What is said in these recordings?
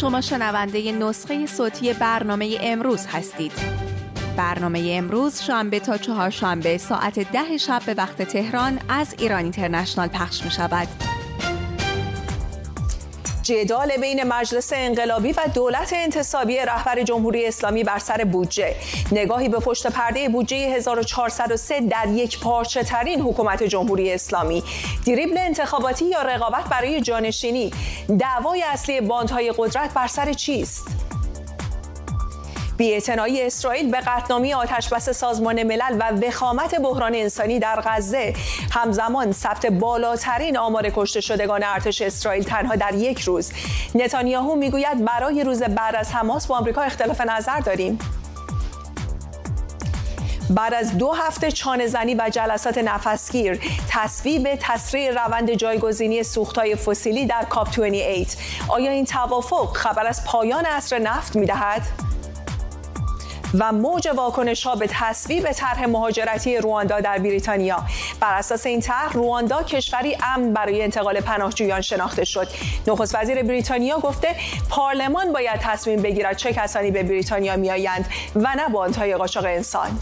شما شنونده نسخه صوتی برنامه امروز هستید برنامه امروز شنبه تا چهارشنبه ساعت ده شب به وقت تهران از ایران اینترنشنال پخش می شود. جدال بین مجلس انقلابی و دولت انتصابی رهبر جمهوری اسلامی بر سر بودجه. نگاهی به پشت پرده بودجه 1403 در یک پارچه ترین حکومت جمهوری اسلامی. دریبل انتخاباتی یا رقابت برای جانشینی. دعوای اصلی باندهای قدرت بر سر چیست؟ بیاعتنایی اسرائیل به قطعنامه آتشبس سازمان ملل و وخامت بحران انسانی در غزه. همزمان ثبت بالاترین آمار کشته شدگان ارتش اسرائیل تنها در یک روز. نتانیاهو می‌گوید برای روز بعد از حماس با آمریکا اختلاف نظر داریم. بعد از دو هفته چانه زنی و جلسات نفسگیر تصویب تسریع روند جایگزینی سوختهای فسیلی در کاپ 28 آیا این توافق خبر از پایان عصر نفت می‌دهد؟ و موج واکنش ها به تصویب طرح مهاجرتی رواندا در بریتانیا. بر اساس این طرح رواندا کشوری امن برای انتقال پناهجویان شناخته شد. نخست وزیر بریتانیا گفته پارلمان باید تصمیم بگیرد چه کسانی به بریتانیا میآیند و نه باندهای قاچاق انسان.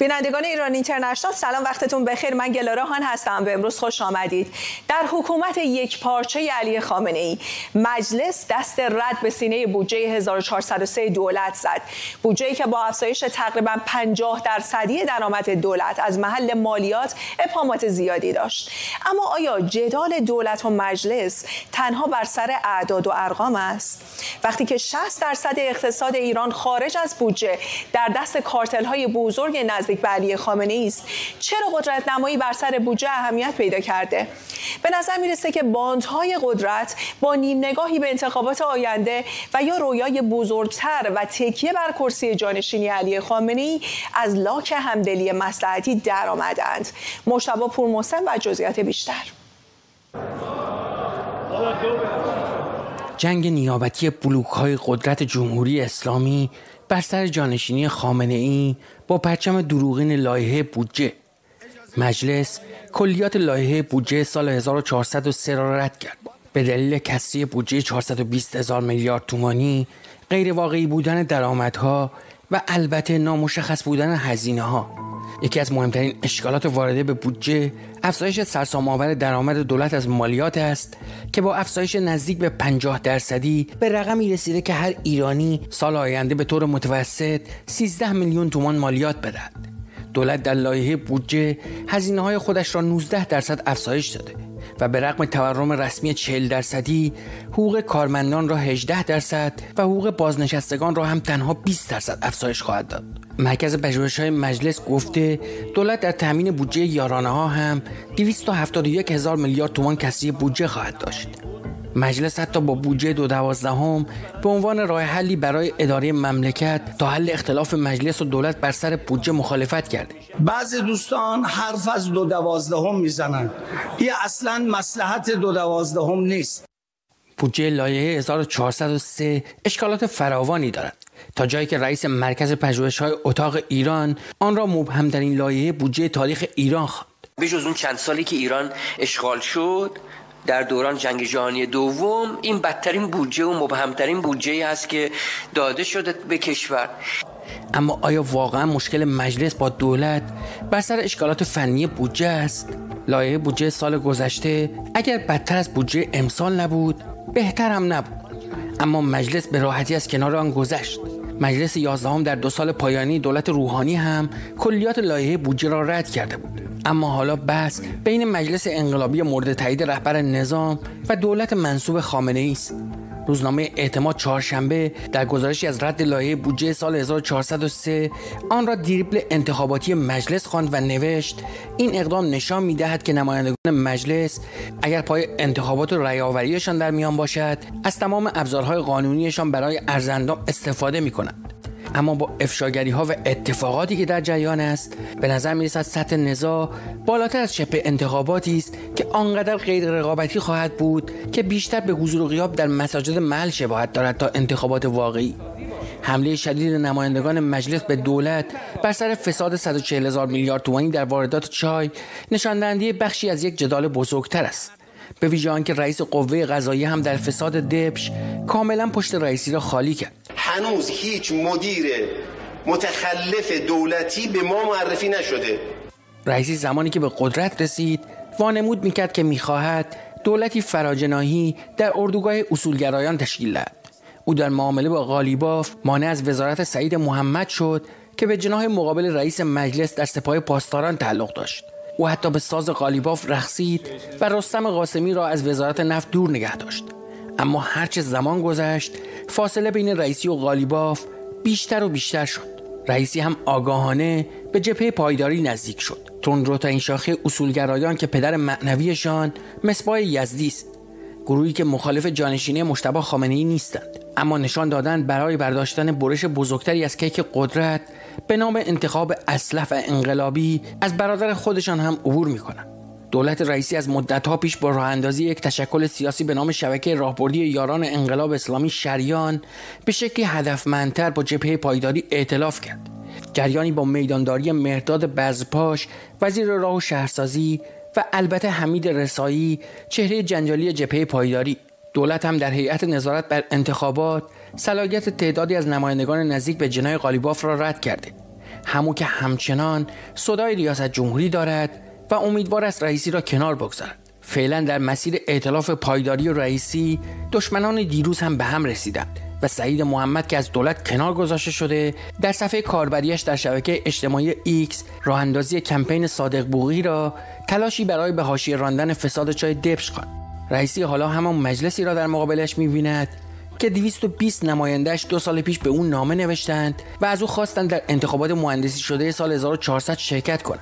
بینندگان ایران اینترنشنال سلام وقتتون بخیر. من گلاراهان هستم. به امروز خوش آمدید. در حکومت یک پارچه علی خامنه ای مجلس دست رد به سینه بودجه 1403 دولت زد. بودجه که با افزایش تقریبا 50 درصدی درآمد دولت از محل مالیات ابهامات زیادی داشت. اما آیا جدال دولت و مجلس تنها بر سر اعداد و ارقام است؟ وقتی که 60 درصد اقتصاد ایران خارج از بودجه در دست کارتل های بزرگ نزد نزدیک به علی خامنه است. چرا قدرت نمایی بر سر بودجه اهمیت پیدا کرده؟ به نظر می‌رسه که باندهای قدرت با نیم نگاهی به انتخابات آینده و یا رویای بزرگتر و تکیه بر کرسی جانشینی علی خامنه ای از لاک همدلی مسلحتی درآمدند مشتبه پورمحسن و جزئیات بیشتر. جنگ نیابتی بلوک های قدرت جمهوری اسلامی بر سر جانشینی خامنه ای با پرچم دروغین لایحه بودجه. مجلس کلیات لایحه بودجه سال 1403 را رد کرد. به دلیل کسری بودجه 420 هزار میلیارد تومانی غیر واقعی بودن درآمدها و البته نامشخص بودن هزینه ها یکی از مهمترین اشکالات وارده به بودجه افزایش سرسام آور درآمد دولت از مالیات است که با افزایش نزدیک به 50 درصدی به رقمی رسیده که هر ایرانی سال آینده به طور متوسط 13 میلیون تومان مالیات بدهد دولت در لایحه بودجه هزینه های خودش را 19 درصد افزایش داده و به رغم تورم رسمی 40 درصدی حقوق کارمندان را 18 درصد و حقوق بازنشستگان را هم تنها 20 درصد افزایش خواهد داد. مرکز پژوهش های مجلس گفته دولت در تامین بودجه یارانه ها هم 271 هزار میلیارد تومان کسری بودجه خواهد داشت. مجلس حتی با بودجه دو دوازدهم به عنوان راه حلی برای اداره مملکت تا حل اختلاف مجلس و دولت بر سر بودجه مخالفت کرده. بعضی دوستان حرف از دو دوازدهم می‌زنند این اصلا مسلحت دو دوازدهم نیست. بودجه لایحه 1403 اشکالات فراوانی دارد. تا جایی که رئیس مرکز پژوهش های اتاق ایران آن را مبهم در این لایحه بودجه تاریخ ایران خواند. بجز اون چند سالی که ایران اشغال شد در دوران جنگ جهانی دوم این بدترین بودجه و مبهمترین بودجه است که داده شده به کشور. اما آیا واقعا مشکل مجلس با دولت بر سر اشکالات فنی بودجه است؟ لایحه بودجه سال گذشته اگر بدتر از بودجه امسال نبود بهتر هم نبود. اما مجلس به راحتی از کنار آن گذشت. مجلس یازدهم در دو سال پایانی دولت روحانی هم کلیات لایحه بودجه را رد کرده بود. اما حالا بس بین مجلس انقلابی مورد تایید رهبر نظام و دولت منصوب خامنه است. روزنامه اعتماد چهارشنبه در گزارشی از رد لایحه بودجه سال 1403 آن را دیریبل انتخاباتی مجلس خواند و نوشت این اقدام نشان می‌دهد که نمایندگان مجلس اگر پای انتخابات و رأیآوریشان در میان باشد از تمام ابزارهای قانونیشان برای ارزندام استفاده می کنند اما با افشاگری ها و اتفاقاتی که در جریان است به نظر می رسد سطح نزاع بالاتر از شبه انتخاباتی است که آنقدر غیر رقابتی خواهد بود که بیشتر به حضور و غیاب در مساجد محل شباهت دارد تا انتخابات واقعی. حمله شدید نمایندگان مجلس به دولت بر سر فساد 140 هزار میلیارد تومانی در واردات چای نشاندهنده بخشی از یک جدال بزرگتر است. به ویژه آنکه رئیس قوه قضایی هم در فساد دبش کاملا پشت رئیسی را خالی کرد. هنوز هیچ مدیر متخلف دولتی به ما معرفی نشده. رئیسی زمانی که به قدرت رسید وانمود می‌کرد که می‌خواهد دولتی فراجناهی در اردوگاه اصولگرایان تشکیل دهد. او در معامله با غالیباف مانع از وزارت سعید محمد شد که به جناح مقابل رئیس مجلس در سپاه پاسداران تعلق داشت. او حتی به ساز غالیباف رقصید و رستم قاسمی را از وزارت نفت دور نگه داشت. اما هرچه زمان گذشت فاصله بین رئیسی و غالیباف بیشتر و بیشتر شد. رئیسی هم آگاهانه به جبهه پایداری نزدیک شد. این شاخه اصولگرایان که پدر معنویشان مصباح یزدی است. گروهی که مخالف جانشینی مشتبه خامنه ای نیستند. اما نشان دادن برای برداشتن برش بزرگتری از کیک قدرت به نام انتخاب اسلف انقلابی از برادر خودشان هم عبور می‌کنند. دولت رئیسی از مدتها پیش با راه اندازی یک تشکل سیاسی به نام شبکه راهبردی یاران انقلاب اسلامی شریان به شکلی هدفمندتر با جبهه پایداری ائتلاف کرد. جریانی با میدانداری مرداد بزپاش وزیر راه و شهرسازی و البته حمید رسایی چهره جنجالی جبهه پایداری. دولت هم در هیئت نظارت بر انتخابات صلاحیت تعدادی از نمایندگان نزدیک به جنای قالیباف را رد کرده. همو که همچنان صدای ریاست جمهوری دارد و امیدوار است رئیسی را کنار بگذارد. فعلا در مسیر ائتلاف پایداری و رئیسی دشمنان دیروز هم به هم رسیدند و سعید محمد که از دولت کنار گذاشته شده در صفحه کاربریش در شبکه اجتماعی ایکس راه اندازی کمپین صادق بوغی را تلاشی برای به حاشیه راندن فساد چای دبش خواند. رئیسی حالا همان مجلسی را در مقابلش می‌بیند. که 220 نمایندهش دو سال پیش به اون نامه نوشتند و از او خواستند در انتخابات مهندسی شده سال 1400 شرکت کند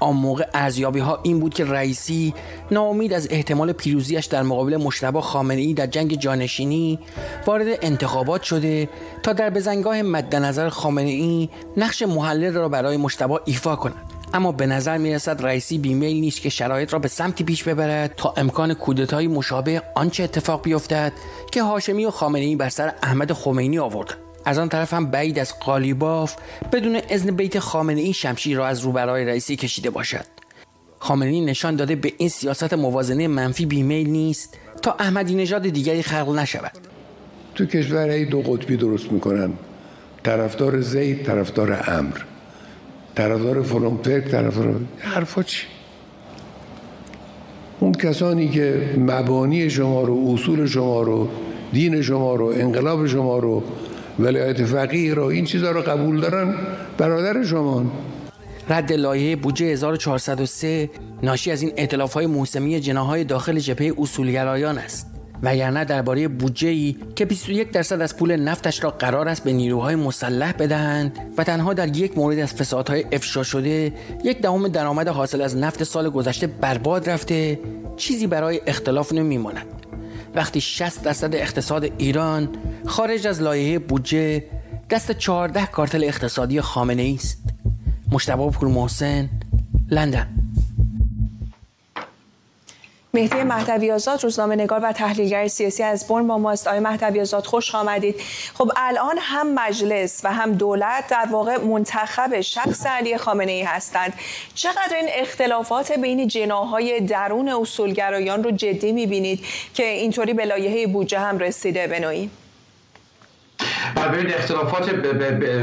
آن موقع ارزیابی ها این بود که رئیسی ناامید از احتمال پیروزیش در مقابل مشتبه خامنه ای در جنگ جانشینی وارد انتخابات شده تا در بزنگاه مد نظر خامنه ای نقش محلل را برای مشتبه ایفا کند. اما به نظر می رسد رئیسی بیمیل نیست که شرایط را به سمتی پیش ببرد تا امکان کودتای مشابه آنچه اتفاق بیفتد که هاشمی و خامنه ای بر سر احمد خمینی آوردند از آن طرف هم بعید از قالیباف بدون اذن بیت خامنه ای شمشیر را از روبرای رئیسی کشیده باشد. خامنه نشان داده به این سیاست موازنه منفی بیمیل نیست تا احمدی نژاد دیگری خلق نشود. تو کشور ای دو قطبی درست می‌کنن. طرفدار زید طرفدار امر. طرفدار فلان طرفدار حرفا چی؟ اون کسانی که مبانی شما رو اصول شما رو دین شما رو انقلاب شما رو ولایت فقیه رو این چیزها رو قبول دارن برادر شما رد لایحه بودجه 1403 ناشی از این ائتلاف های موسمی جناهای داخل جبهه اصولگرایان است. وگرنه درباره بودجه ای که 21 درصد از پول نفتش را قرار است به نیروهای مسلح بدهند و تنها در یک مورد از فسادهای افشا شده یک دهم درآمد حاصل از نفت سال گذشته برباد رفته چیزی برای اختلاف نمیماند. وقتی 60 درصد اقتصاد ایران خارج از لایحه بودجه دست 14 کارتل اقتصادی خامنه است. مشتبه پور محسن لندن. مهدی مهدوی آزاد روزنامه نگار و تحلیلگر سیاسی از برن با ماست آقای مهدوی آزاد خوش آمدید. خب الان هم مجلس و هم دولت در واقع منتخب شخص علی خامنه ای هستند. چقدر این اختلافات بین جناهای درون اصولگرایان رو جدی می‌بینید که اینطوری به لایحه بودجه هم رسیده به ببینید اختلافات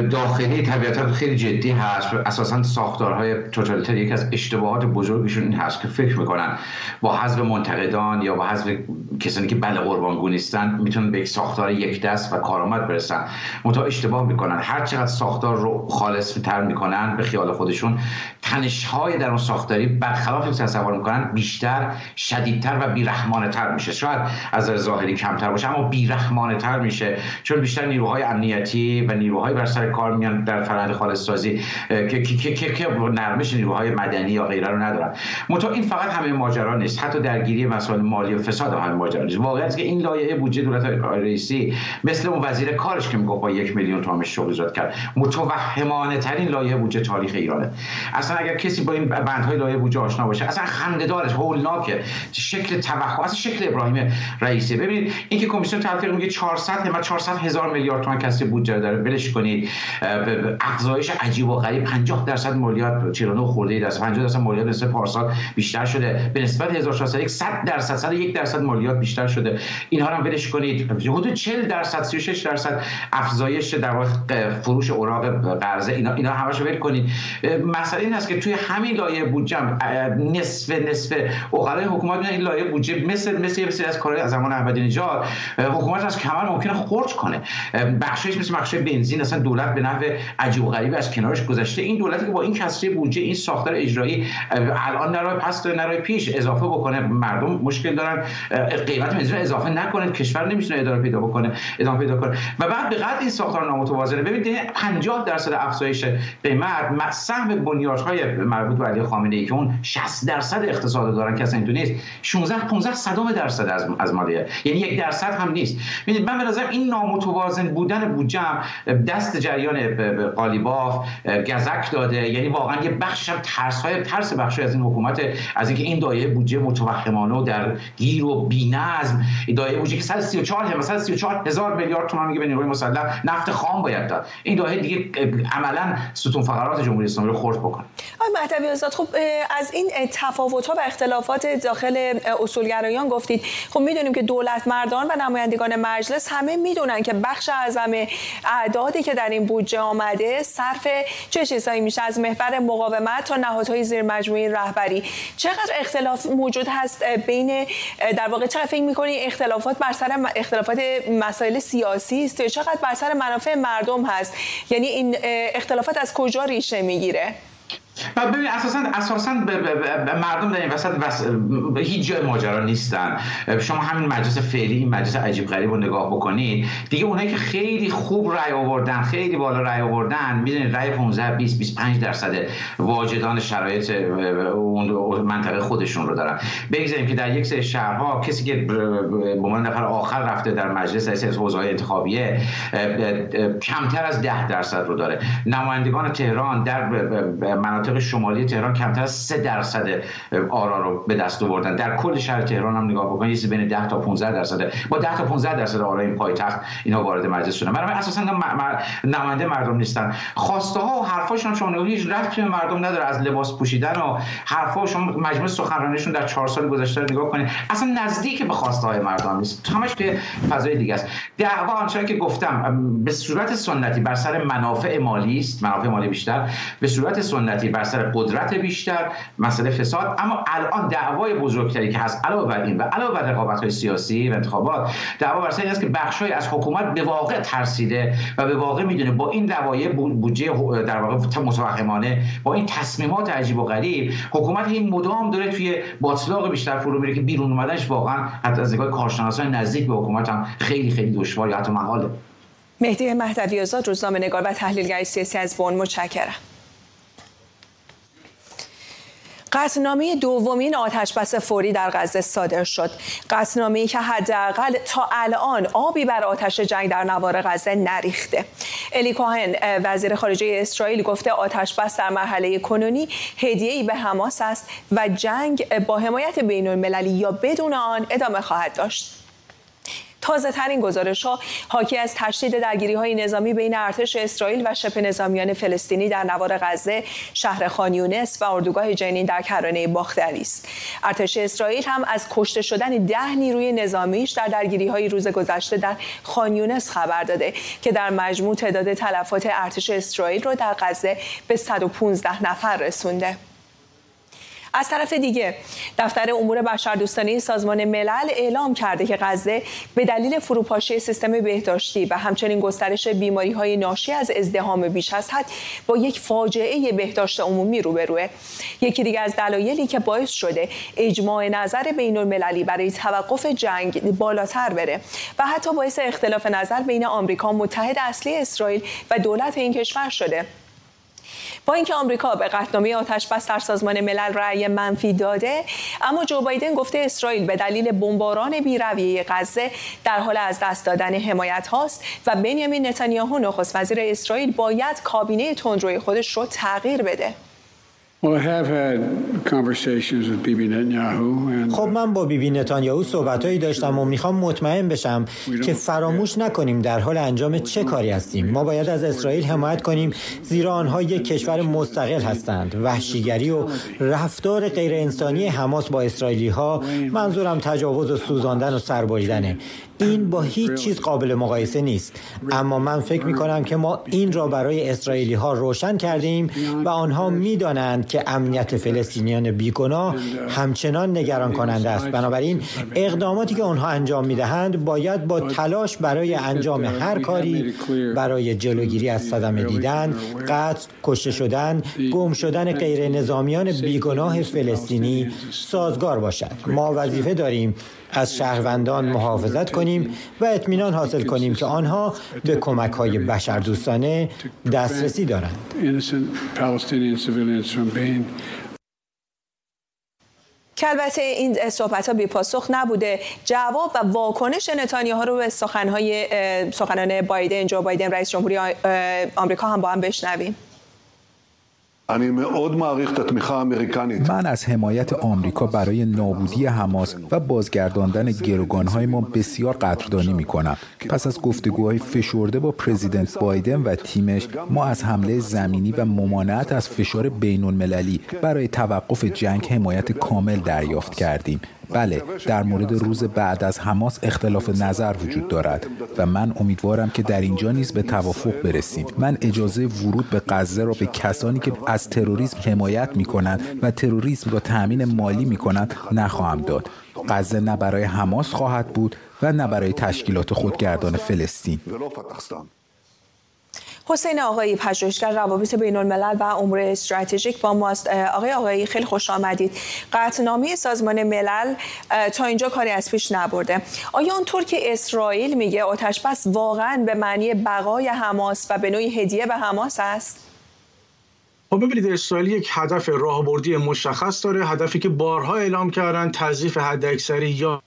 داخلی طبیعتا خیلی جدی هست. اساسا ساختارهای توتالیتر یکی از اشتباهات بزرگشون این هست که فکر می‌کنن با حذف منتقدان یا با حذف کسانی که بله قربانگو نیستن می‌تونن به یک ساختار یک دست و کارآمد برسن. متا اشتباه می‌کنن. هر چقدر ساختار رو خالص تر می‌کنن به خیال خودشون تنش های در اون ساختاری برخلاف تصور می‌کنن بیشتر شدیدتر و بیرحمانه تر میشه. شاید از ظاهری کمتر باشه اما بیرحمانه تر میشه. چون بیشتر نیروهای امنیتی و نیروهای بر سر کار میان در فرآیند خالص سازی که که که نرمش نیروهای مدنی یا غیره رو ندارن. متو این فقط همه ماجرا نیست. حتی درگیری مسائل مالی و فساد هم ماجرا نیست. واقعا که این لایحه بودجه دولت رئیسی مثل اون وزیر کارش که می‌گفت با یک میلیون تومان شغل ایجاد کرد. متوهمانه ترین لایحه بودجه تاریخ ایرانه. اصلا اگر کسی با این بندهای لایه بودجه آشنا باشه اصلا خنده داره هولناکه. شکل توقع اصلا شکل ابراهیم رئیسه ببینید اینکه کمیسیون تلفیق میگه 400 همه 400 هزار میلیارد تومان کسی بودجه داره. ولش کنید. افزایش عجیب و غریب 50 درصد مالیات 49 خورده درصد 50 درصد مالیات نسبت پارسال بیشتر شده. به نسبت 1401 100 درصد 101 درصد مالیات بیشتر شده. اینها رو ولش کنید. حدود 40 درصد 36 درصد افزایش در فروش اوراق قرضه. اینا اینا همش ول کنید. مسئله این است که توی همین لایه بودجه نصف نصف اوقلای حکومت این لایه بودجه مثل مثل مثل از کارهای از زمان احمدی نژاد. حکومت از کمر ممکنه خرد کنه. بخشش مثل بخش بنزین اصلا دولت به نحو عجیب و غریبی از کنارش گذشته. این دولتی که با این کسری بودجه این ساختار اجرایی الان نرای پس نرای پیش اضافه بکنه. مردم مشکل دارن. قیمت بنزین اضافه نکنه. کشور نمی‌تونه اداره پیدا بکنه ادامه پیدا کنه. و بعد به قدر این ساختار نامتوازنه. ببینید 50 درصد افزایش قیمت سهم بنیادهای مربوط به علی خامنه ای که اون 60 درصد اقتصاد دارن کسی این نیست. 16 15 صدم درصد از از مالیه. یعنی یک درصد هم نیست. ببینید من به نظرم این نامتوازن بودن بودجه دست جریان قالیباف گزک داده. یعنی واقعا یه بخش هم ترس های ترس بخشی از این حکومت از اینکه این دایره بودجه متوهمانه در گیر و بی‌نظم دایره بودجه که 134 مثلا 34 هزار میلیارد تومان میگه به نیروی مسلح نفت خام باید داد. این دایره دیگه عملا ستون فقرات جمهوری اسلامی رو خرد بکنه. آقای مهدوی آزاد خب از این تفاوت ها و اختلافات داخل اصولگرایان گفتید. خب می‌دونیم که دولت مردان و نمایندگان مجلس همه می‌دونن که بخش اعظم اعدادی که در این بودجه آمده صرف چه چیزایی میشه؟ از محور مقاومت تا نهادهای زیر مجموعه رهبری. چقدر اختلاف موجود هست؟ بین در واقع چقدر فکر می‌کنی اختلافات بر سر اختلافات مسائل سیاسی است چقدر بر سر منافع مردم هست؟ یعنی این اختلافات از کجا ریشه می‌گیره؟ و ببین اساسا اساسا مردم در این وسط وس... هیچ جای ماجرا نیستن. شما همین مجلس فعلی این مجلس عجیب غریب رو نگاه بکنید. دیگه اونایی که خیلی خوب رأی آوردن خیلی بالا رأی آوردن می‌دونید رأی 15 20 25 درصد واجدان شرایط اون منطقه خودشون رو دارن. بگذاریم که در یک سری شهرها کسی که به عنوان نفر آخر رفته در مجلس رئیس حوزه انتخابیه کمتر از 10 درصد رو داره. نمایندگان تهران در مناطق شمالی تهران کمتر از 3 درصد آرا رو به دست آوردن. در کل شهر تهران هم نگاه بکنید بین 10 تا 15 درصد با 10 تا 15 درصد آرای این پایتخت اینا وارد مجلس شدن برای اساسا نماینده مردم نیستن. خواسته ها و حرفاشون شما هیچ ربطی به مردم نداره از لباس پوشیدن و حرفا شما مجموع سخنرانیشون در 4 سال گذشته رو نگاه کنید اصلا نزدیک به خواسته های مردم نیست. همش توی فضای دیگه است. دعوا آنچه که گفتم به صورت سنتی بر سر منافع مالی است. منافع مالی بیشتر. به صورت سنتی بر سر قدرت بیشتر مسئله فساد. اما الان دعوای بزرگتری که هست علاوه بر این و علاوه بر رقابت های سیاسی و انتخابات دعوا بر سر است که بخشای از حکومت به واقع ترسیده و به واقع می‌دونه با این روایه بودجه در واقع متوهمانه با این تصمیمات عجیب و غریب حکومت این مدام داره توی باطلاق بیشتر فرو میره که بیرون اومدنش واقعا حتی از نگاه کارشناسان نزدیک به حکومت هم خیلی خیلی دشوار یا حتی محاله. مهدی مهدوی آزاد روزنامه نگار و تحلیلگر سیاسی از بون متشکرم. قطعنامه دومین آتش بس فوری در غزه صادر شد. قطعنامه که حداقل تا الان آبی بر آتش جنگ در نوار غزه نریخته. الی کوهن وزیر خارجه اسرائیل گفته آتش بس در مرحله کنونی هدیه‌ای به حماس است و جنگ با حمایت بین المللی یا بدون آن ادامه خواهد داشت. تازه ترین گزارش ها حاکی از تشدید درگیری های نظامی بین ارتش اسرائیل و شبه نظامیان فلسطینی در نوار غزه شهر خانیونس و اردوگاه جنین در کرانه باختری است. ارتش اسرائیل هم از کشته شدن ده نیروی نظامیش در درگیری های روز گذشته در خانیونس خبر داده که در مجموع تعداد تلفات ارتش اسرائیل رو در غزه به 115 نفر رسونده. از طرف دیگه دفتر امور بشردوستانه سازمان ملل اعلام کرده که غزه به دلیل فروپاشی سیستم بهداشتی و همچنین گسترش بیماری های ناشی از ازدهام بیش از حد با یک فاجعه بهداشت عمومی روبروه. یکی دیگه از دلایلی که باعث شده اجماع نظر بین المللی برای توقف جنگ بالاتر بره و حتی باعث اختلاف نظر بین آمریکا متحد اصلی اسرائیل و دولت این کشور شده. با اینکه آمریکا به قطعنامه آتش بس در سازمان ملل رأی منفی داده اما جو بایدن گفته اسرائیل به دلیل بمباران بیرویه غزه در حال از دست دادن حمایت هاست و بنیامین نتانیاهو نخست وزیر اسرائیل باید کابینه تندروی خودش رو تغییر بده. خب من با بیبی نتانیاهو صحبتهایی داشتم و می‌خوام مطمئن بشم که فراموش نکنیم در حال انجام چه کاری هستیم. ما باید از اسرائیل حمایت کنیم زیرا آنها یک کشور مستقل هستند. وحشیگری و رفتار غیر انسانی حماس با اسرائیلی ها منظورم تجاوز و سوزاندن و سربریدنه. این با هیچ چیز قابل مقایسه نیست. اما من فکر می کنم که ما این را برای اسرائیلی ها روشن کردیم و آنها می دانند که امنیت فلسطینیان بیگناه همچنان نگران کننده است. بنابراین اقداماتی که آنها انجام می دهند باید با تلاش برای انجام هر کاری برای جلوگیری از صدمه دیدن قتل کشته شدن گم شدن غیر نظامیان بیگناه فلسطینی سازگار باشد. ما وظیفه داریم از شهروندان محافظت کنیم و اطمینان حاصل کنیم که آنها به کمک های بشردوستانه دسترسی دارند. که البته این صحبت ها بی پاسخ نبوده. جواب و واکنش نتانیاهو رو به سخنهای سخنان بایدن جو بایدن رئیس جمهوری آمریکا هم با هم بشنویم. من از حمایت آمریکا برای نابودی حماس و بازگرداندن گروگانهای ما بسیار قدردانی می کنم. پس از گفتگوهای فشرده با پرزیدنت بایدن و تیمش ما از حمله زمینی و ممانعت از فشار بین المللی برای توقف جنگ حمایت کامل دریافت کردیم. بله در مورد روز بعد از حماس اختلاف نظر وجود دارد و من امیدوارم که در اینجا نیز به توافق برسیم. من اجازه ورود به غزه را به کسانی که از تروریسم حمایت می کنند و تروریسم را تأمین مالی می کنند نخواهم داد. غزه نه برای حماس خواهد بود و نه برای تشکیلات خودگردان فلسطین. حسین آقایی پژوهشگر روابط بین الملل و امور استراتژیک با ماست. آقای آقایی خیلی خوش آمدید. قطعنامه سازمان ملل تا اینجا کاری از پیش نبرده. آیا اونطور که اسرائیل میگه آتش بس واقعا به معنی بقای حماس و به نوعی هدیه به حماس است؟ خب ببینید اسرائیل یک هدف راهبردی مشخص داره هدفی که بارها اعلام کردن تضعیف حداکثری یا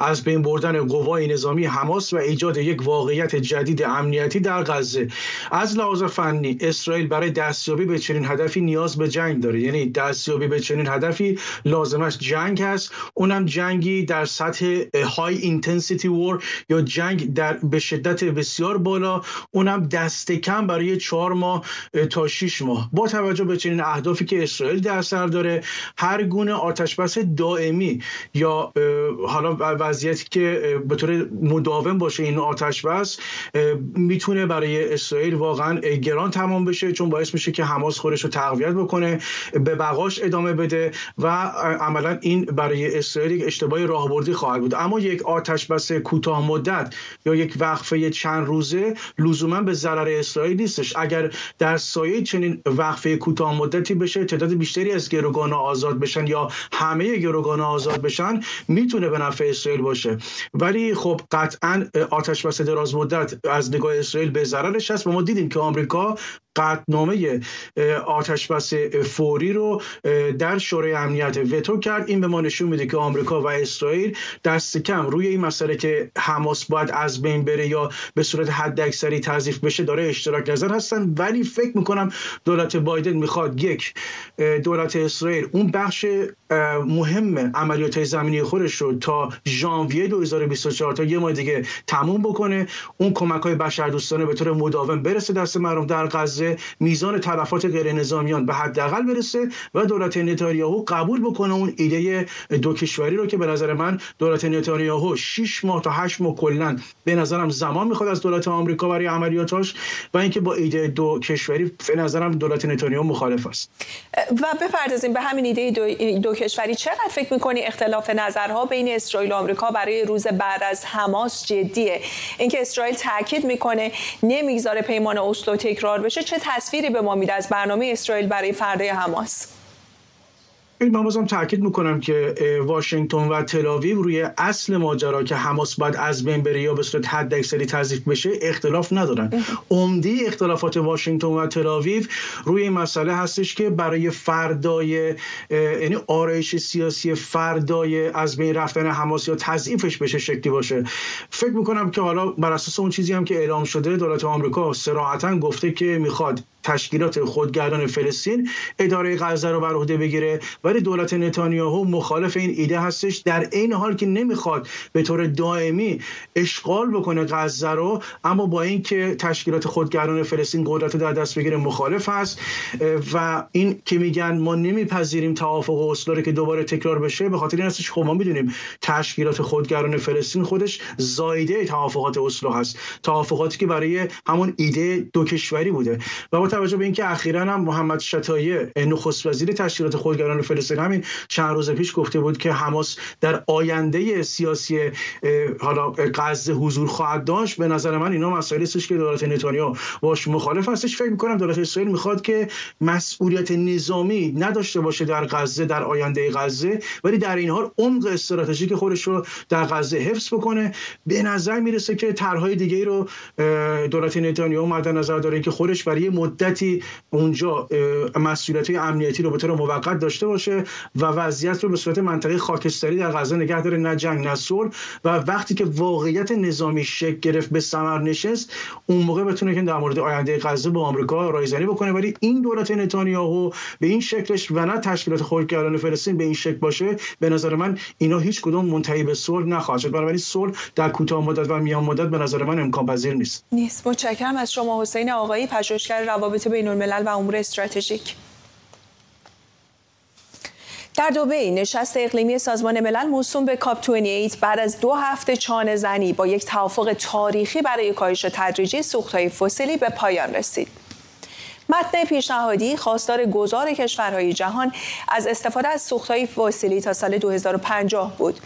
از بین بردن قوای نظامی حماس و ایجاد یک واقعیت جدید امنیتی در غزه. از لحاظ فنی اسرائیل برای دستیابی به چنین هدفی نیاز به جنگ داره. یعنی دستیابی به چنین هدفی لازمش جنگ هست. اونم جنگی در سطح های اینتنسیتی وور یا جنگ در به شدت بسیار بالا. اونم دست کم برای چهار ماه تا شش ماه. با توجه به چنین اهدافی که اسرائیل در سر داره هر گونه آتش بس دائمی یا حالا وضعیتی که به طور مداوم باشه این آتش بس می‌تونه برای اسرائیل واقعا گران تمام بشه چون باعث میشه که حماس خودش رو تقویت بکنه به بقاش ادامه بده و عملا این برای اسرائیل یک اشتباه راهبردی خواهد بود. اما یک آتش بس کوتاه مدت یا یک وقفه چند روزه لزوما به ضرر اسرائیل نیستش. اگر در سایه چنین وقفه کوتاه مدتی بشه تعداد بیشتری از گروگان آزاد بشن یا همه گروگان آزاد بشن می‌تونه به نفع اسرائیل باشه. ولی خب قطعا آتش بس دراز مدت از نگاه اسرائیل به ضررش هست و ما دیدیم که آمریکا قطعنامه آتش بس فوری رو در شورای امنیت وتو کرد. این به ما نشون میده که آمریکا و اسرائیل دست کم روی این مسئله که حماس باید از بین بره یا به صورت حد اکثری تضیف بشه داره اشتراک نظر هستن. ولی فکر می‌کنم دولت بایدن می‌خواد یک دولت اسرائیل اون بخش مهم عملیات زمینی خودش رو تا ژانویه 2024 تا یه ماه دیگه تموم بکنه. اون کمک های بشردوستانه به طور مداوم برسه دست مردم در غزه. میزان تلفات غیر نظامیان به حداقل برسه و دولت نتانیاهو قبول بکنه اون ایده دو کشوری رو که به نظر من دولت نتانیاهو 6 ماه تا 8 ماه کلا به نظرم زمان می‌خواد از دولت آمریکا برای عملیاتش و اینکه با ایده دو کشوری به نظرم دولت نتانیاهو مخالف است. و بپردازیم به همین ایده دو, دو کشوری. چقدر فکر می‌کنی اختلاف نظرها بین اسرائیل و آمریکا برای روز بعد از حماس جدیه؟ اینکه اسرائیل تاکید می‌کنه نمی‌گذاره پیمان اسلو تکرار بشه چه تصویری به ما میده از برنامه اسرائیل برای فردای حماس؟ من بازم تاکید می‌کنم که واشنگتن و تلاویو روی اصل ماجرا که حماس باید از بین بره یا به صورت حد اکثری تضیف بشه اختلاف ندارن. عمده اختلافات واشنگتن و تلاویو روی این مسئله هستش که برای فردای یعنی آرایش سیاسی فردای از بین رفتن حماس یا تضعیفش بشه شکلی باشه. فکر می‌کنم که حالا بر اساس اون چیزی هم که اعلام شده دولت آمریکا صراحتا گفته که می‌خواد تشکیلات خودگردان فلسطین اداره غزه رو بر عهده بگیره. ولی دولت نتانیاهو مخالف این ایده هستش. در عین حال که نمی‌خواد به طور دائمی اشغال بکنه غزه رو اما با اینکه تشکیلات خودگردان فلسطین قدرت در دست بگیره مخالف هست. و این که میگن ما نمیپذیریم توافق اسلو رو که دوباره تکرار بشه به خاطر این هستش خب ما می‌دونیم تشکیلات خودگران فلسطین خودش زایده توافقات اسلو هست. توافقاتی که برای همون ایده دو کشوری بوده. و با توجه به اینکه اخیرا هم محمد شتایه نخست وزیر تشکیلات خودگران فلسطین همین چند روز پیش گفته بود که حماس در آینده سیاسی حالا غزه حضور خواهد داشت. به نظر من اینا مسائلی است که دولت نتانیاهو باش مخالف هستش. فکر می‌کنم دولت اسرائیل می‌خواد که مسئولیت نظامی نداشته باشه در غزه در آینده غزه ولی در این حال عمق استراتژیک خودش رو در غزه حفظ بکنه. به نظر می‌رسه که طرحهای دیگه رو دولت نتانیاهو مد نظر داره که خودش برای مدتی اونجا مسئولیت امنیتی رو به طور موقت داشته باشه و وضعیت رو به صورت منطقه خاکستری در غزه نگه داره نه جنگ نه صلح. و وقتی که واقعیت نظامی شکل گرفت به ثمر نشست اون موقع بتونه که در مورد آینده غزه با آمریکا رایزنی بکنه. ولی این دولت نتانیاهو به این شکلش و نه تشکیلات خودگردان فلسطین به این شکل باشه به نظر من اینا هیچ کدوم منتهی به صلح نخواهد شد. بنابراین صلح در کوتاه مدت و میان مدت به نظر من امکان پذیر نیست. نیست. متشکرم از شما حسین آقایی. پژوهشگر روابط بین الملل و امور استراتژیک در دوبی نشست اقلیمی سازمان ملل موسوم به کاپ 28 بعد از دو هفته چانه زنی با یک توافق تاریخی برای کاهش تدریجی سوختهای فسیلی به پایان رسید. متن پیشنهادی خواستار گذار کشورهای جهان از استفاده از سوختهای فسیلی تا سال 2050 بود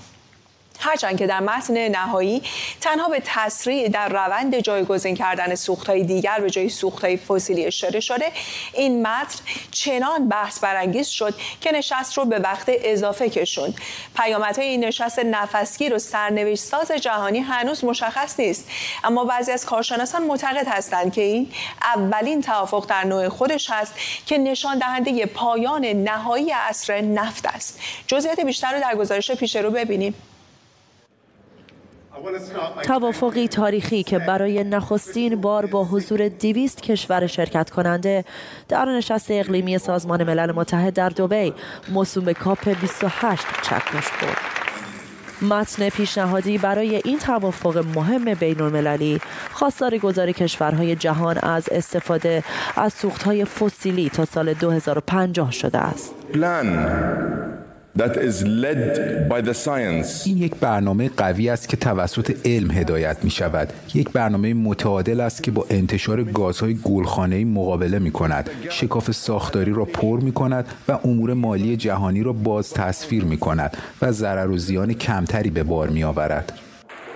هرچند که در متن نهایی تنها به تسریع در روند جایگزین کردن سوختهای دیگر به جای سوختهای فسیلی اشاره شده این متن چنان بحث برانگیز شد که نشست رو به وقت اضافه کشوند. پیامدهای این نشست نفسگیر و سرنوشت ساز جهانی هنوز مشخص نیست. اما بعضی از کارشناسان معتقد هستند که این اولین توافق در نوع خودش هست که نشان دهنده پایان نهایی عصر نفت است. جزئیات بیشتر رو در گزارش پیش رو ببینیم. توافقی تاریخی که برای نخستین بار با حضور دیویست کشور شرکت کننده در نشست اقلیمی سازمان ملل متحد در دوبی موسوم به کاپ 28 چکش خورد. متن پیشنهادی برای این توافق مهم بین المللی خواستار گذار کشورهای جهان از استفاده از سوختهای فسیلی تا سال 2050 شده است. این یک برنامه قوی است که توسط علم هدایت می شود. یک برنامه متعادل است که با انتشار گازهای گلخانه‌ای مقابله می کند. شکاف ساختاری را پر می کند و امور مالی جهانی را باز تصویر می کند و ضرر و زیان کمتری به بار می آورد.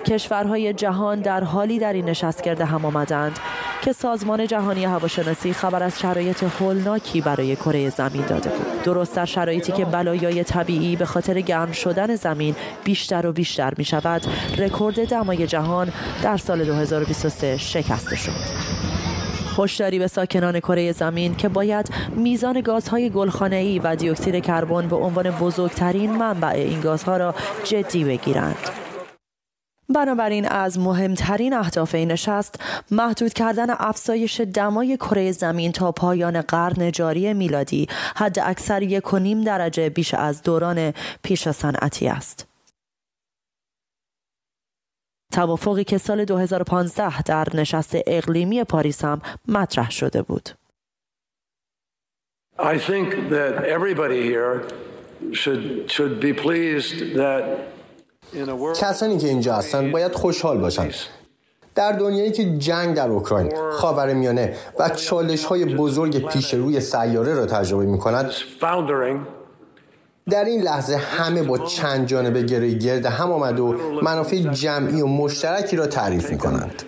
کشورهای جهان در حالی در این نشست کرده هم آمدند که سازمان جهانی هواشناسی خبر از شرایط هولناکی برای کره زمین داده بود درست در شرایطی که بلایای طبیعی به خاطر گرم شدن زمین بیشتر و بیشتر می شود رکورد دمای جهان در سال 2023 شکسته شد هشداری به ساکنان کره زمین که باید میزان گازهای گلخانه‌ای و دیوکسید کربن به عنوان بزرگترین منبع این گازها را جدی بگیرند. بنابراین از مهمترین اهداف این نشست محدود کردن افزایش دمای کره زمین تا پایان قرن جاری میلادی حد اکثر یک درجه بیش از دوران پیش صنعتی است. توافقی که سال 2015 در نشست اقلیمی پاریس هم مطرح شده بود. I think that everybody here should should be pleased that کسانی که اینجا هستند باید خوشحال باشند در دنیایی که جنگ در اوکراین خاور میانه و چالش های بزرگ پیش روی سیاره را تجربه می کند در این لحظه همه با چند جانبه گره گرد هم آمد و منافع جمعی و مشترکی را تعریف می کنند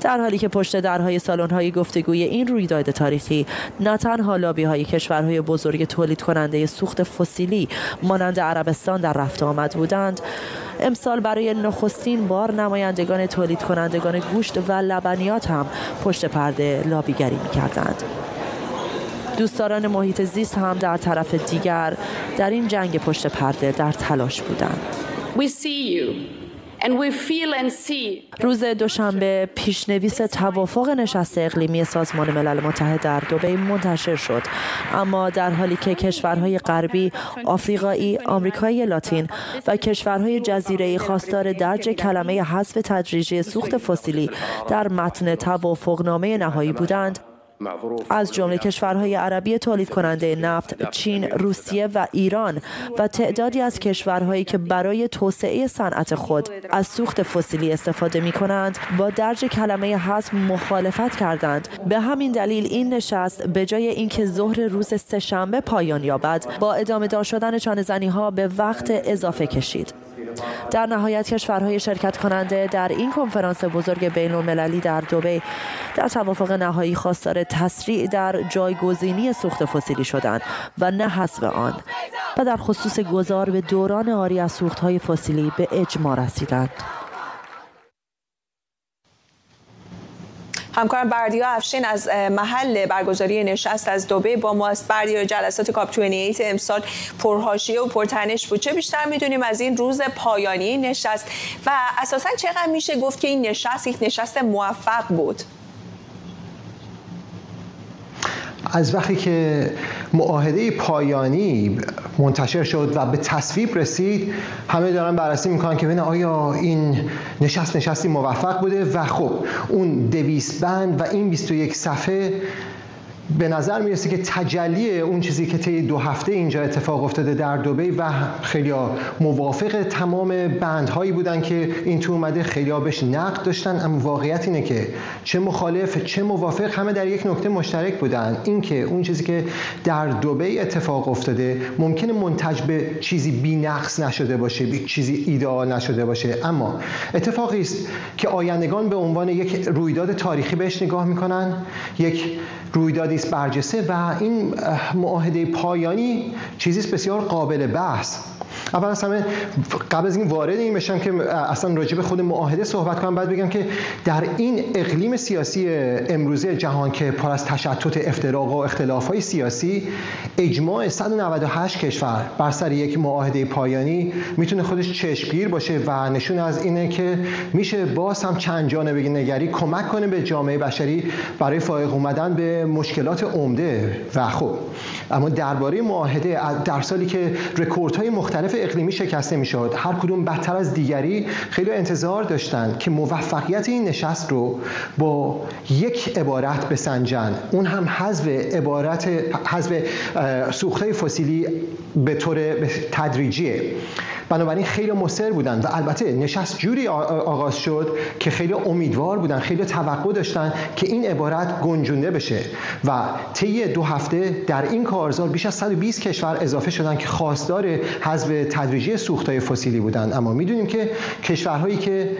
در حالی که پشت درهای سالن‌های گفتگوی این رویداد تاریخی نه تنها لابی های کشورهای بزرگ تولید کننده سوخت فسیلی مانند عربستان در رفت آمد بودند امسال برای نخستین بار نمایندگان تولید کنندگان گوشت و لبنیات هم پشت پرده لابیگری می‌کردند. دوستداران محیط زیست هم در طرف دیگر در این جنگ پشت پرده در تلاش بودند. روز دوشنبه پیشنویس توافق نشست اقلیمی سازمان ملل متحد در دبی منتشر شد. اما در حالی که کشورهای غربی آفریقایی آمریکای لاتین و کشورهای جزیره خواستار درج کلمه حذف تدریجی سوخت فسیلی در متن توافقنامه نهایی بودند از جمله کشورهای عربی تولید کننده نفت، چین، روسیه و ایران و تعدادی از کشورهایی که برای توسعه صنعت خود از سوخت فسیلی استفاده می کنند با درج کلمه حذف مخالفت کردند. به همین دلیل این نشست به جای اینکه ظهر روز سهشنبه پایان یابد با ادامه دار شدن چانه ها به وقت اضافه کشید. در نهایت کشورهای شرکت کننده در این کنفرانس بزرگ بین المللی در دبی در توافق نهایی خواستار تسریع در جایگزینی سوخت فسیلی شدند و نه حذف آن و در خصوص گذار به دوران آری از سوختهای فسیلی به اجماع رسیدند. همکارم بردیا افشین از محل برگزاری نشست از دوبه با ماست بردیا جلسات کاپ 28 امسال پرهاشیه و پرتنش بود. چه بیشتر می‌دونیم از این روز پایانی نشست و اساسا چقدر میشه گفت که این نشست یک نشست موفق بود؟ از وقتی که معاهده پایانی منتشر شد و به تصویب رسید همه دارن بررسی می‌کنن که ببینن آیا این نشست نشستی موفق بوده و خب اون دویست بند و این 21 صفحه به نظر می‌رسه که تجلی اون چیزی که طی دو هفته اینجا اتفاق افتاده در دوبی و خیلی موافق تمام بندهایی بودن که این تو اومده خیلی بهش نقد داشتن. اما واقعیت اینه که چه مخالف چه موافق همه در یک نکته مشترک بودن. اینکه اون چیزی که در دوبی اتفاق افتاده ممکنه منتج به چیزی بی نقص نشده باشه به چیزی ایدئال نشده باشه. اما اتفاقی است که آیندگان به عنوان یک رویداد تاریخی بهش نگاه می‌کنن یک رویدادی است برجسته و این معاهده پایانی چیزی بسیار قابل بحث. اول از همه قبل از این وارد این بشم که اصلا راجع به خود معاهده صحبت کنم بعد بگم که در این اقلیم سیاسی امروزه جهان که پر از تشتت افتراق و اختلاف های سیاسی اجماع 198 کشور بر سر یک معاهده پایانی می‌تونه خودش چشمگیر باشه و نشون از اینه که میشه باز هم چند جانبه نگری کمک کنه به جامعه بشری برای فائق اومدن به مشکلات عمده و خب اما درباره معاهده در سالی که رکوردهای مختلف اقلیمی شکسته می‌شد هر کدوم بدتر از دیگری خیلی انتظار داشتند که موفقیت این نشست رو با یک عبارت بسنجن. اون هم حذف عبارت حذف سوختهای فسیلی به طور تدریجیه. بنابراین خیلی مصر بودن و البته نشست جوری آغاز شد که خیلی امیدوار بودن خیلی توقع داشتن که این عبارت گنجونده بشه و طی دو هفته در این کارزار بیش از 120 کشور اضافه شدن که خواستار حذف تدریجی سوختهای فسیلی بودن. اما می‌دونیم که کشورهایی که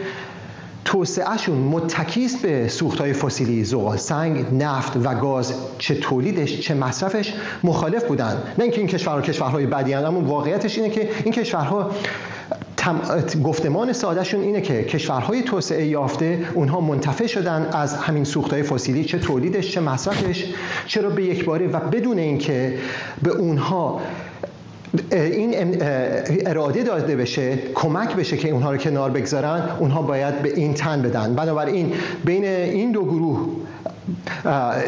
توسعهشون متکیست به سوختهای فسیلی زغال سنگ نفت و گاز. چه تولیدش چه مصرفش مخالف بودن. نه اینکه این کشورها کشورهای بدی واقعیتش اینه که این کشورها گفتمان سادهشون اینه که کشورهای توسعه یافته اونها منتفع شدن از همین سوختهای فسیلی. چه تولیدش چه مصرفش چرا به یک باره و بدون اینکه به اونها این اراده داده بشه کمک بشه که اونها رو کنار بگذارن اونها باید به این تن بدن. بنابراین بین این دو گروه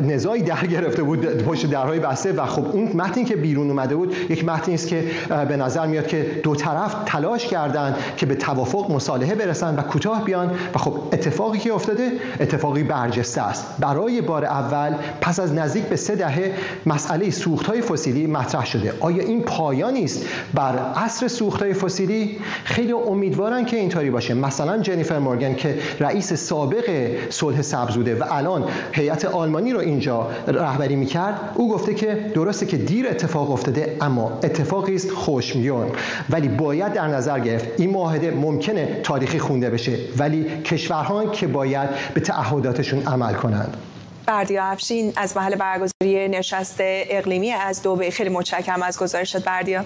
نزاعی در گرفته بود پشت درهای بسته و خب اون متنی که بیرون اومده بود یک متنی است که به نظر میاد که دو طرف تلاش کردند که به توافق مصالحه برسن و کوتاه بیان و خب اتفاقی که افتاده اتفاقی برجسته است. برای بار اول پس از نزدیک به سه دهه مسئله سوختهای فسیلی مطرح شده. آیا این پایانی است بر عصر سوختهای فسیلی؟ خیلی امیدوارن که اینطوری باشه. مثلا جنیفر مورگن که رئیس سابق صلح سبزوده و الان هیئت آلمانی رو اینجا رهبری می‌کرد او گفته که درسته که دیر اتفاق افتاده اما اتفاقی است خوشمیون ولی باید در نظر گرفت این معاهده ممکنه تاریخی خونده بشه ولی کشورها که باید به تعهداتشون عمل کنند. بردیا افشین از محل برگزاری نشست اقلیمی از دو خیلی متشکرم از گزارشت بردیا.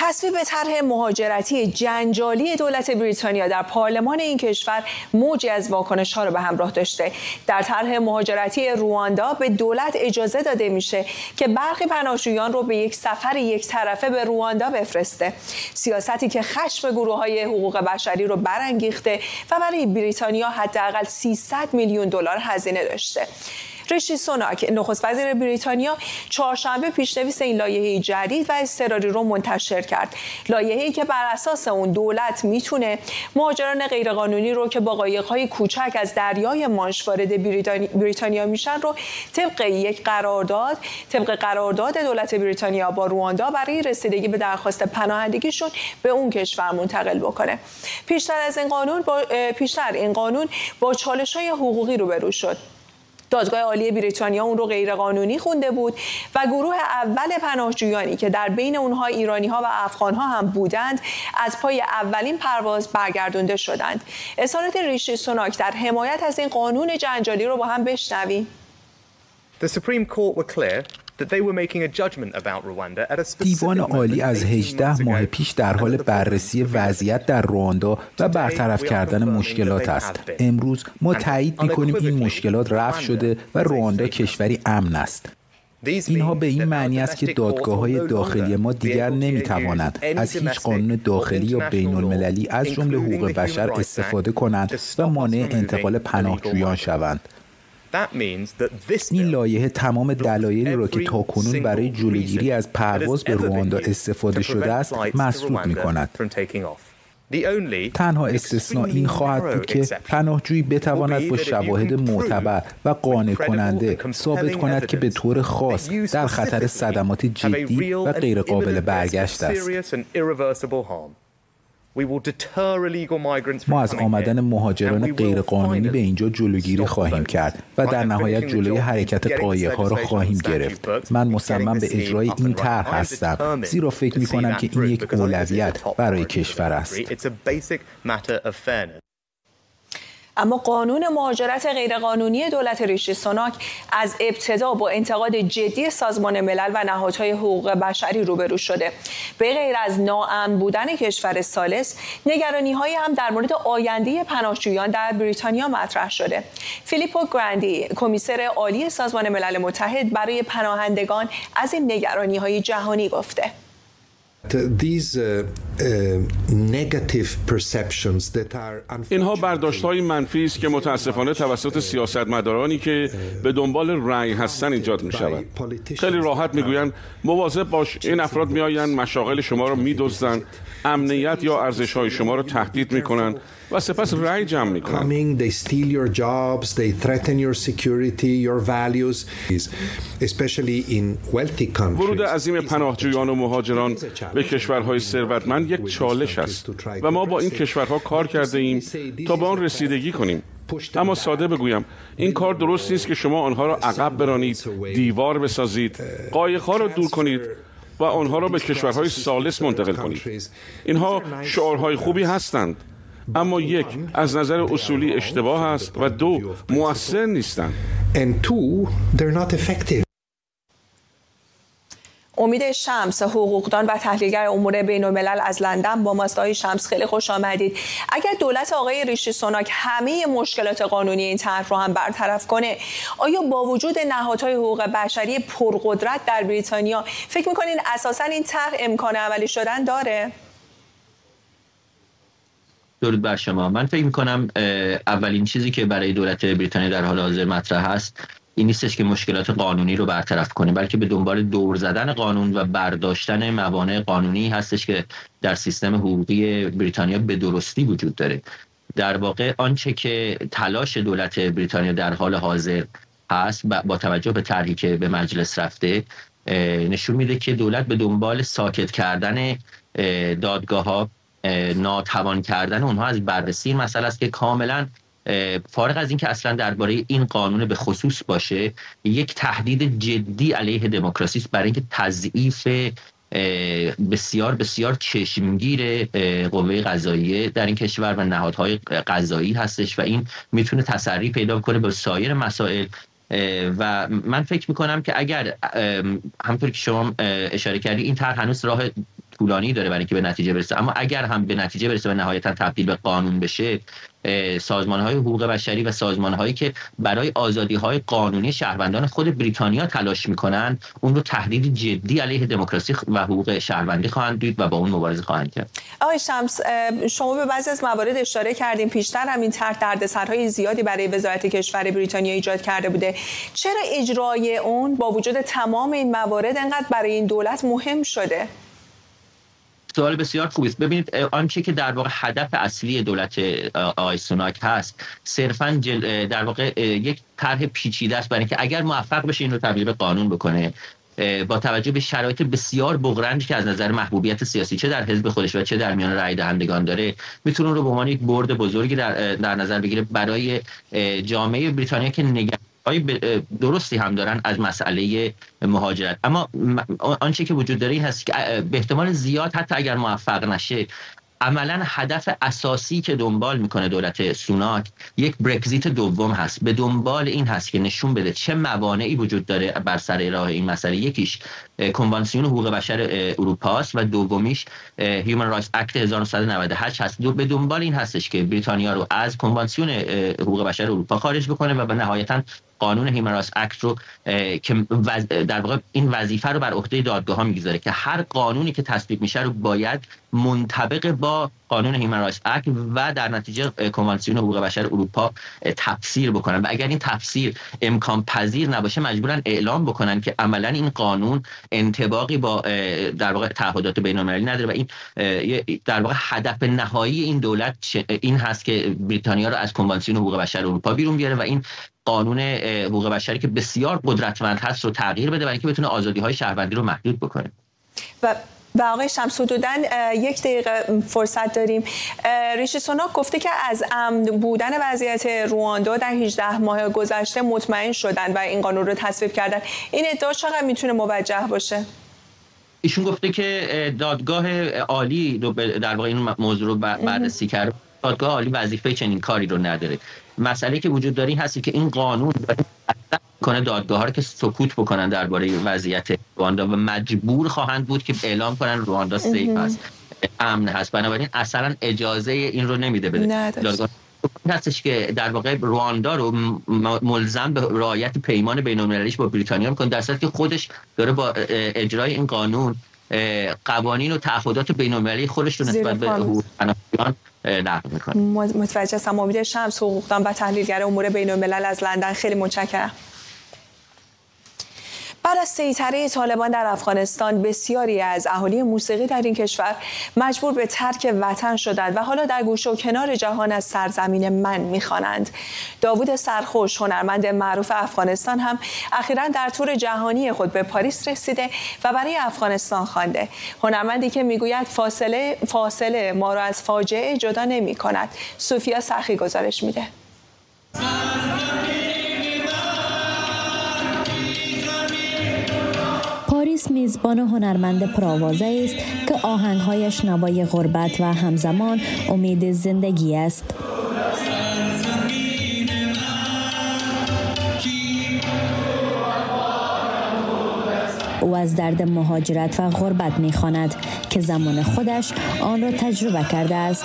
تصویب طرح مهاجرتی جنجالی دولت بریتانیا در پارلمان این کشور موجی از واکنش ها را به همراه داشته. در طرح مهاجرتی رواندا به دولت اجازه داده میشه که برخی پناهجویان رو به یک سفر یک طرفه به رواندا بفرسته. سیاستی که خشم گروه های حقوق بشری رو برانگیخته و برای بریتانیا حداقل 300 میلیون دلار هزینه داشته. ریشی سوناک. نخست وزیر بریتانیا چهارشنبه پیشنویس این لایحه جدید و اضطراری رو منتشر کرد. لایحه‌ای که بر اساس اون دولت می‌تونه مهاجران غیرقانونی رو که با قایق‌های کوچک از دریای مانش وارد بریتانیا میشن رو طبق یک قرارداد طبق قرارداد دولت بریتانیا با رواندا برای رسیدگی به درخواست پناهندگیشون به اون کشور منتقل بکنه. پیشتر از این قانون با پیشتر این قانون با چالش های حقوقی روبرو شد. دادگاه عالی بریتانیا اون رو غیرقانونی خونده بود و گروه اول پناهجویانی که در بین اونها ایرانی ها و افغان ها هم بودند از پای اولین پرواز برگردونده شدند. اظهارات ریشی سوناک در حمایت از این قانون جنجالی رو با هم بشنویم. The Supreme Court were clear دیوان عالی از 18 ماه پیش در حال بررسی وضعیت در رواندا و برطرف کردن مشکلات است. امروز ما تایید می کنیم این مشکلات رفع شده و رواندا کشوری امن است. اینها به این معنی است که دادگاه های داخلی ما دیگر نمی توانند از هیچ قانون داخلی یا بین المللی از جمله حقوق بشر استفاده کنند و مانع انتقال پناهجویان شوند. این لایحه تمام دلایلی را که تاکنون برای جلوگیری از پرواز به رواندا استفاده شده است مسدود می کند. تنها استثناء این خواهد بود که پناهجویی بتواند با شواهد معتبر و قانع کننده ثابت کند که به طور خاص در خطر صدمات جدی و غیرقابل برگشت است. ما از آمدن مهاجران غیرقانونی به اینجا جلوگیری خواهیم کرد و در نهایت جلوی حرکت قایقها را خواهیم گرفت. من مصمم به اجرای این طرح هستم. زیرا فکر می کنم که این یک اولویت برای کشور است. اما قانون مهاجرت غیرقانونی دولت ریشی سوناک از ابتدا با انتقاد جدی سازمان ملل و نهادهای حقوق بشری روبرو شده. به غیر از ناامن بودن کشور سالس نگرانی های هم در مورد آینده پناهجویان در بریتانیا مطرح شده. فیلیپو گراندی کمیسر عالی سازمان ملل متحد برای پناهندگان از این نگرانی های جهانی گفته. اینها برداشت های منفی است که متاسفانه توسط سیاستمدارانی که به دنبال رأی هستن ایجاد می شود خیلی راحت می‌گویند مواظب باش این افراد میآیند مشاغل شما را میدزدند امنیت یا ارزش های شما را تهدید می کنند و سپس رأی جمع می کنند ورود عظیم پناهجویان و مهاجران به کشورهای ثروتمند یک چالش است و ما با این کشورها کار کرده ایم تا به آن رسیدگی کنیم. اما ساده بگویم این کار درست نیست که شما آنها را عقب برانید دیوار بسازید قایقها را دور کنید و آنها را به کشورهای سالس منتقل کنید. اینها شعارهای خوبی هستند اما یک از نظر اصولی اشتباه است و دو مؤثر نیستند. امید شمس حقوقدان و تحلیلگر امور بین الملل از لندن با ماستای شمس خیلی خوش آمدید. اگر دولت آقای ریشی سوناک همه مشکلات قانونی این طرح رو هم برطرف کنه آیا با وجود نهادهای حقوق بشری پرقدرت در بریتانیا فکر می‌کنین اساسا این طرح امکان عملی شدن داره؟ درود بر شما. من فکر می‌کنم اولین چیزی که برای دولت بریتانیا در حال حاضر مطرح است این نیستش که مشکلات قانونی رو برطرف کنه بلکه به دنبال دور زدن قانون و برداشتن موانع قانونی هستش که در سیستم حقوقی بریتانیا به درستی وجود داره. در واقع آنچه که تلاش دولت بریتانیا در حال حاضر هست با توجه به طرحی که به مجلس رفته نشون میده که دولت به دنبال ساکت کردن دادگاه ها ناتوان کردن اونها از بررسی مسئله است که کاملا فارغ از اینکه اصلا درباره این قانون به خصوص باشه یک تهدید جدی علیه دموکراسی است برای اینکه تضعیف بسیار بسیار چشمگیر قوه قضاییه در این کشور و نهادهای قضایی هستش و این می‌تونه تسری پیدا کنه به سایر مسائل. و من فکر می‌کنم که اگر همطور که شما اشاره کردی این طرح هنوز راه طولانی داره برای اینکه به نتیجه برسه. اما اگر هم به نتیجه برسه و نهایتا تبدیل به قانون بشه سازمان های حقوق بشری و سازمان هایی که برای آزادی های قانونی شهروندان خود بریتانیا تلاش می‌کنند اون رو تهدید جدی علیه دموکراسی و حقوق شهروندی خواهند دید و با اون مبارزه خواهند کرد. آقای شمس شما به بعضی از موارد اشاره کردیم. پیشتر هم این طرح دردسرهای زیادی برای وزارت کشور بریتانیا ایجاد کرده بوده. چرا اجرای اون با وجود تمام این موارد انقدر برای این دولت مهم شده؟ سوال بسیار خوبی است. ببینید آنچه که در واقع هدف اصلی دولت آقای سوناک هست صرفا در واقع یک طرح پیچیده است برای اینکه اگر موفق بشه این رو تبدیل به قانون بکنه با توجه به شرایط بسیار بغرنجی که از نظر محبوبیت سیاسی چه در حزب خودش و چه در میان رای دهندگان داره می‌تونه رو به عنوان یک برد بزرگی در, در نظر بگیره برای جامعه بریتانیا که نگران درستی هم دارن از مسئله مهاجرت؟ اما آنچه که وجود داره این هست که به احتمال زیاد حتی اگر موفق نشه عملا هدف اساسی که دنبال می‌کنه دولت سوناک یک برگزیت دوم هست. به دنبال این هست که نشون بده چه موانعی وجود داره بر سر راه این مسئله. یکیش کنوانسیون حقوق بشر اروپا است و دومیش Human Rights Act 1998 هست. دو به دنبال این هستش که بریتانیا رو از کنوانسیون حقوق بشر اروپا خارج بکنه و به نهایتا قانون Human Rights Act رو که در واقع این وظیفه رو بر عهده دادگاه ها می‌گذاره که هر قانونی که تصویب میشه رو باید منطبق با قانون Human Rights Act و در نتیجه کنوانسیون حقوق بشر اروپا تفسیر بکنن. و اگر این تفسیر امکان پذیر نباشه مجبورن اعلام بکنن که عملا این قانون انطباقی با در واقع تعهدات بین المللی نداره. و این در واقع هدف نهایی این دولت این هست که بریتانیا رو از کنوانسیون حقوق بشر اروپا بیرون بیاره و این قانون حقوق بشری که بسیار قدرتمند هست رو تغییر بده برای اینکه بتونه آزادی های شهروندی رو محدود بکنه. و و آقای شمس حدودا یک دقیقه فرصت داریم. ریشی سوناک گفته که از امن بودن وضعیت رواندا در 18 ماه گذشته مطمئن شدن و این قانون رو تصویب کردن. این ادعا چقدر می‌تونه موجه باشه؟ ایشون گفته که دادگاه عالی در واقع این موضوع رو بررسی کرد. دادگاه عالی وظیفه چنین کاری رو نداره. مسئله که وجود داره هستی که این قانون کنه دادگاه ها رو که سکوت بکنن درباره وضعیت رواندا و مجبور خواهند بود که اعلام کنن رواندا سیف است امن هست. بنابراین اصلا اجازه این رو نمیده بده. دادگاه هستش که در واقع رواندا رو ملزم به رعایت پیمان بین المللیش با بریتانیا می‌کنه در که خودش داره با اجرای این قانون قوانین و تعهدات بین المللی خودش رو نسبت به حقوق نقل می‌کنه. متوجه هستم. شمس حقوقدان و تحلیلگر امور بین الملل از لندن. خیلی متشکرم. بعد از سیطره طالبان در افغانستان بسیاری از اهالی موسیقی در این کشور مجبور به ترک وطن شدند و حالا در گوشه و کنار جهان از سرزمین من می‌خوانند. داوود سرخوش هنرمند معروف افغانستان هم اخیرا در تور جهانی خود به پاریس رسیده و برای افغانستان خوانده. هنرمندی که می‌گوید فاصله فاصله ما را از فاجعه جدا نمی کند سوفیا سخی گزارش میده. پاریس میزبان هنرمند پرآوازه است که آهنگهایش نوای غربت و همزمان امید زندگی است. او از درد مهاجرت و غربت می‌خواند که زمان خودش آن را تجربه کرده است.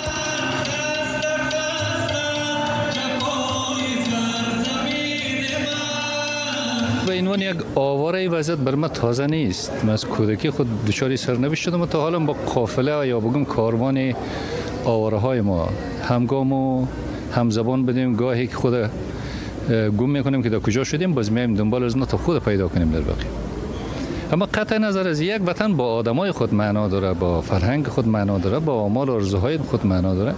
به عنوان یک آواره وضعیت بر من تازه نیست. من از کودکی خود دچار سرنوشت شدم و تا حالا با قافله یا بگم کاروان آواره های ما همگام و همزبان بدیم. گاهی که خود گم می‌کنیم که در کجا شدیم باز میایم دنبال از تا خود پیدا کنیم در باقی اما قطع نظر از یک وطن با آدمای خود معنا داره با فرهنگ خود معنا داره با آمال و ارزوهای خود معنا داره.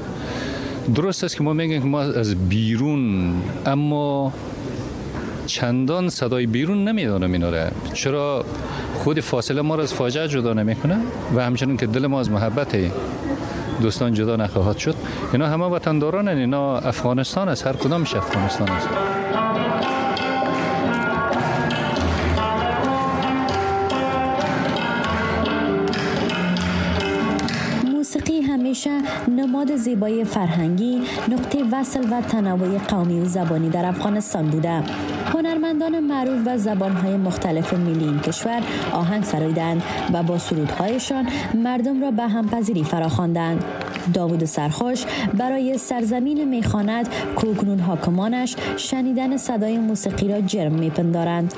درست است که ما میگیم که ما از بیرون اما چندان صدای بیرون نمی‌دانم اینا چرا خود فاصله ما را از فاجعه جدا نمی‌کنه؟ و همچنین که دل ما از محبت دوستان جدا نخواهد شد. اینا همه وطنداران اینا افغانستان است هر کدامش افغانستان است. همیشه نماد زیبایی فرهنگی نقطه وصل و تنوع قومی و زبانی در افغانستان بوده. هنرمندان معروف و زبانهای مختلف ملی این کشور آهنگ سرایدند و با سرودهایشان مردم را به همپذیری فراخواندند. داوود سرخوش برای سرزمین می‌خواند کوکنون حاکمانش شنیدن صدای موسیقی را جرم میپندارند.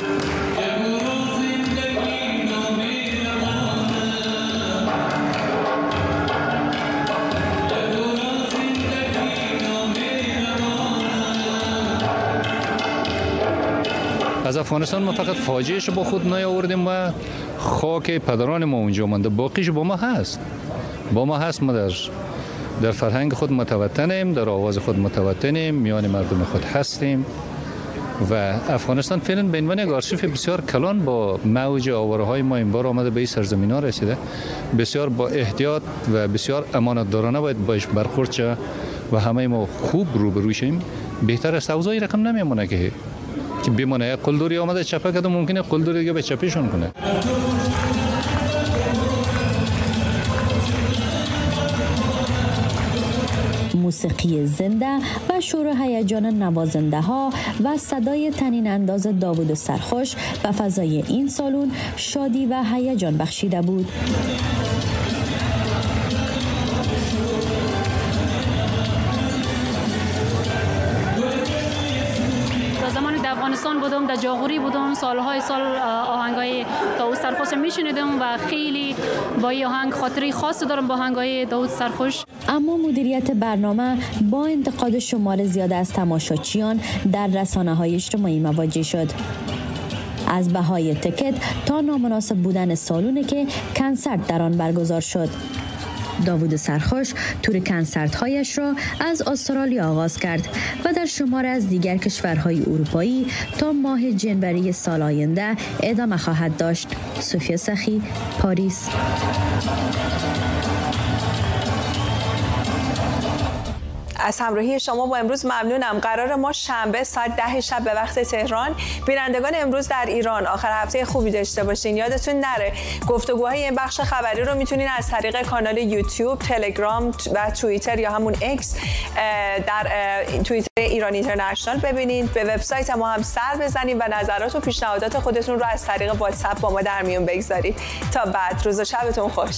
افغانستان ما فقط فاجعهش با خود نیاوردیم و خاک پدران ما اونجا مانده. باقیش با ما هست. با ما هست ما در در فرهنگ خود متوطنیم در آواز خود متوطنیم میان مردم خود هستیم و افغانستان فعلا به عنوان یک بسیار کلان با موج آواره های ما این بار آمده به این سرزمین ها رسیده. بسیار با احتیاط و بسیار امانت دارانه باید باش برخورد شه و همه ما خوب روبرو شیم بهتر است اوضاعی رقم نمیمونه که که بمونه قلدوری آمده چپه کده ممکنه قلدوری دیگه به چپیشون کنه موسیقی زنده و شور هیجان نوازنده ها و صدای تنین انداز داوود سرخوش و فضای این سالون شادی و هیجان بخشیده بود. افغانستان بودم در جاغوری بودم. سالهای سال آهنگای داوود سرخوش میشنیدم و خیلی با این آهنگ خاطری خاص دارم با آهنگای داوود سرخوش. اما مدیریت برنامه با انتقاد شمار زیاد از تماشاچیان در رسانه های اجتماعی مواجه شد. از بهای تکت تا نامناسب بودن سالونه که کنسرت در آن برگزار شد. داوود سرخوش تور کنسرت هایش را از استرالیا آغاز کرد و در شمار از دیگر کشورهای اروپایی تا ماه جنوری سال آینده ادامه خواهد داشت. سوفیا سخی، پاریس از همراهی شما با امروز ممنونم. قرار ما شنبه ساعت ده شب به وقت تهران. بینندگان امروز در ایران آخر هفته خوبی داشته باشین. یادتون نره گفتگوهای این بخش خبری رو می‌تونین از طریق کانال یوتیوب تلگرام و توییتر یا همون اکس در توییتر ایران اینترنشنال ببینید به وبسایت ما هم سر بزنید و نظرات و پیشنهادات خودتون رو از طریق واتساپ با ما در میون بگذارید تا بعد روز و شبتون خوش.